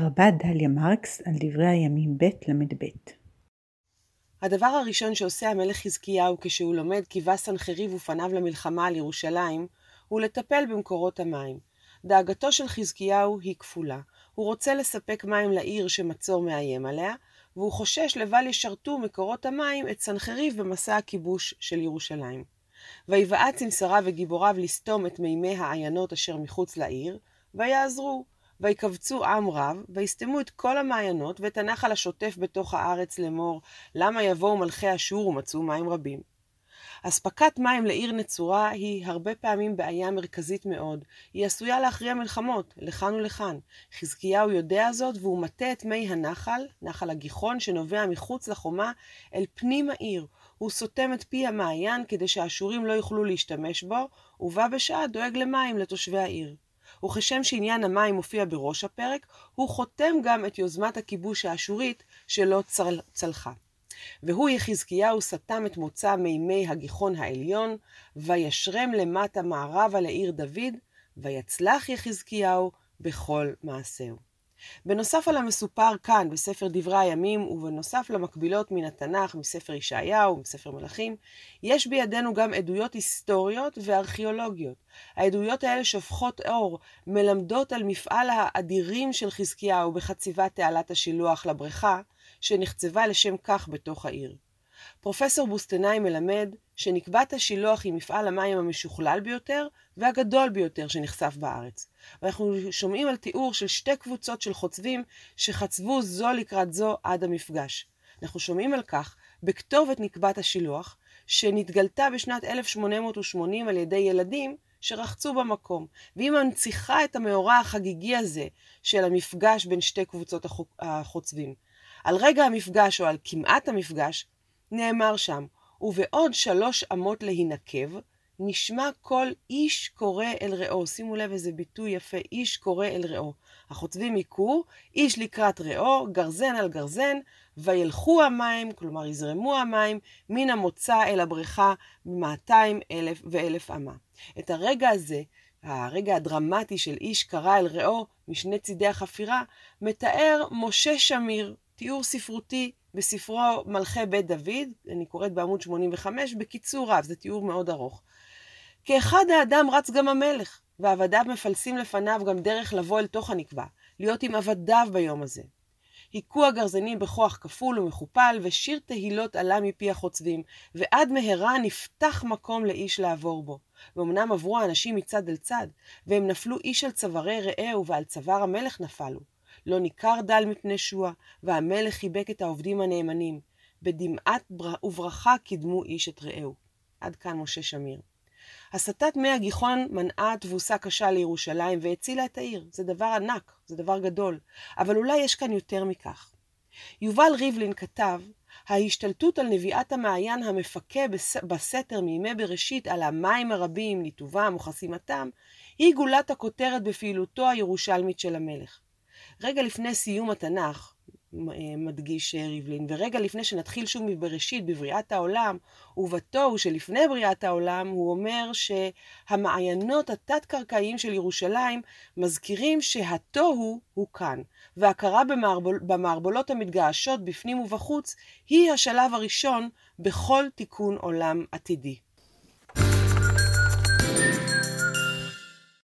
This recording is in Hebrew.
הרבה דליה מרקס על דברי הימים ב' ל"ב הדבר הראשון שעושה המלך חזקיהו כשהוא לומד כי בא סנחריב ופניו למלחמה על ירושלים, הוא לטפל במקורות המים. דאגתו של חזקיהו היא כפולה. הוא רוצה לספק מים לעיר שמצור מאיים עליה, והוא חושש לבל ישרתו מקורות המים את סנחריב במסע הכיבוש של ירושלים. ויבעץ עם שריו וגיבוריו לסתום את מימי העיינות אשר מחוץ לעיר, ויעזרו. ויקבצו עם רב, ויסתמו את כל המעיינות, ואת הנחל השוטף בתוך הארץ לאמור, למה יבואו מלכי אשור ומצאו מים רבים. אספקת מים לעיר נצורה היא הרבה פעמים בעיה מרכזית מאוד. היא עשויה להכריע מלחמות, לכאן ולכאן. חזקיהו יודע זאת, והוא מטה את מי הנחל, נחל הגיחון, שנובע מחוץ לחומה, אל פנים העיר. הוא סותם את פי המעיין כדי שהאשורים לא יוכלו להשתמש בו, ובה בשעה דואג למים לתושבי העיר. וכשם שעניין המים מופיע בראש הפרק, הוא חותם גם את יוזמת הכיבוש האשורית שלא צל... צלחה. והוא יחזקיהו סתם את מוצא מימי הגיחון העליון, וישרם למטה מערבה לעיר דוד, ויצלח יחזקיהו בכל מעשהו. בנוסף על המסופר כאן בספר דברי הימים, ובנוסף למקבילות מן התנ"ך, מספר ישעיהו, מספר מלכים, יש בידינו גם עדויות היסטוריות וארכיאולוגיות. העדויות האלה שופכות אור, מלמדות על מפעל האדירים של חזקיהו בחציבת תעלת השילוח לבריכה, שנחצבה לשם כך בתוך העיר. פרופסור בוסטנאי מלמד שנקבת השילוח היא מפעל המים המשוכלל ביותר והגדול ביותר שנחשף בארץ. ואנחנו שומעים על תיאור של שתי קבוצות של חוצבים שחצבו זו לקראת זו עד המפגש. אנחנו שומעים על כך בכתובת נקבת השילוח, שנתגלתה בשנת 1880 על ידי ילדים שרחצו במקום, והיא מנציחה את המאורע החגיגי הזה של המפגש בין שתי קבוצות החוצבים. על רגע המפגש או על כמעט המפגש, נאמר שם, ובעוד שלוש אמות להינקב, נשמע כל איש קורא אל רעו. שימו לב איזה ביטוי יפה, איש קורא אל רעו. החוצבים היכו, איש לקראת רעו, גרזן על גרזן, וילכו המים, כלומר יזרמו המים, מן המוצא אל הבריכה, מאתיים אלף ואלף אמה. את הרגע הזה, הרגע הדרמטי של איש קרא אל רעו משני צידי החפירה, מתאר משה שמיר, תיאור ספרותי בספרו מלכי בית דוד, אני קוראת בעמוד 85, בקיצור רב, זה תיאור מאוד ארוך. כאחד האדם רץ גם המלך, ועבדיו מפלסים לפניו גם דרך לבוא אל תוך הנקבה, להיות עם עבדיו ביום הזה. היכו הגרזנים בכוח כפול ומכופל, ושיר תהילות עלה מפי החוצבים, ועד מהרה נפתח מקום לאיש לעבור בו. ואומנם עברו האנשים מצד אל צד, והם נפלו איש על צווארי רעהו, ועל צוואר המלך נפלו. לא ניכר דל מפני שועה, והמלך חיבק את העובדים הנאמנים. בדמעת וברכה קידמו איש את רעהו. עד כאן משה שמיר. הסטת מי הגיחון מנעה תבוסה קשה לירושלים והצילה את העיר. זה דבר ענק, זה דבר גדול. אבל אולי יש כאן יותר מכך. יובל ריבלין כתב, ההשתלטות על נביאת המעיין המפכה בסתר מימי בראשית על המים הרבים, ניתובם וחסימתם, היא גולת הכותרת בפעילותו הירושלמית של המלך. רגע לפני סיום התנ"ך, מדגיש ריבלין, ורגע לפני שנתחיל שוב מבראשית, בבריאת העולם, ובתוהו שלפני בריאת העולם, הוא אומר שהמעיינות התת-קרקעיים של ירושלים מזכירים שהתוהו הוא כאן, והכרה במערבול, במערבולות המתגעשות בפנים ובחוץ, היא השלב הראשון בכל תיקון עולם עתידי.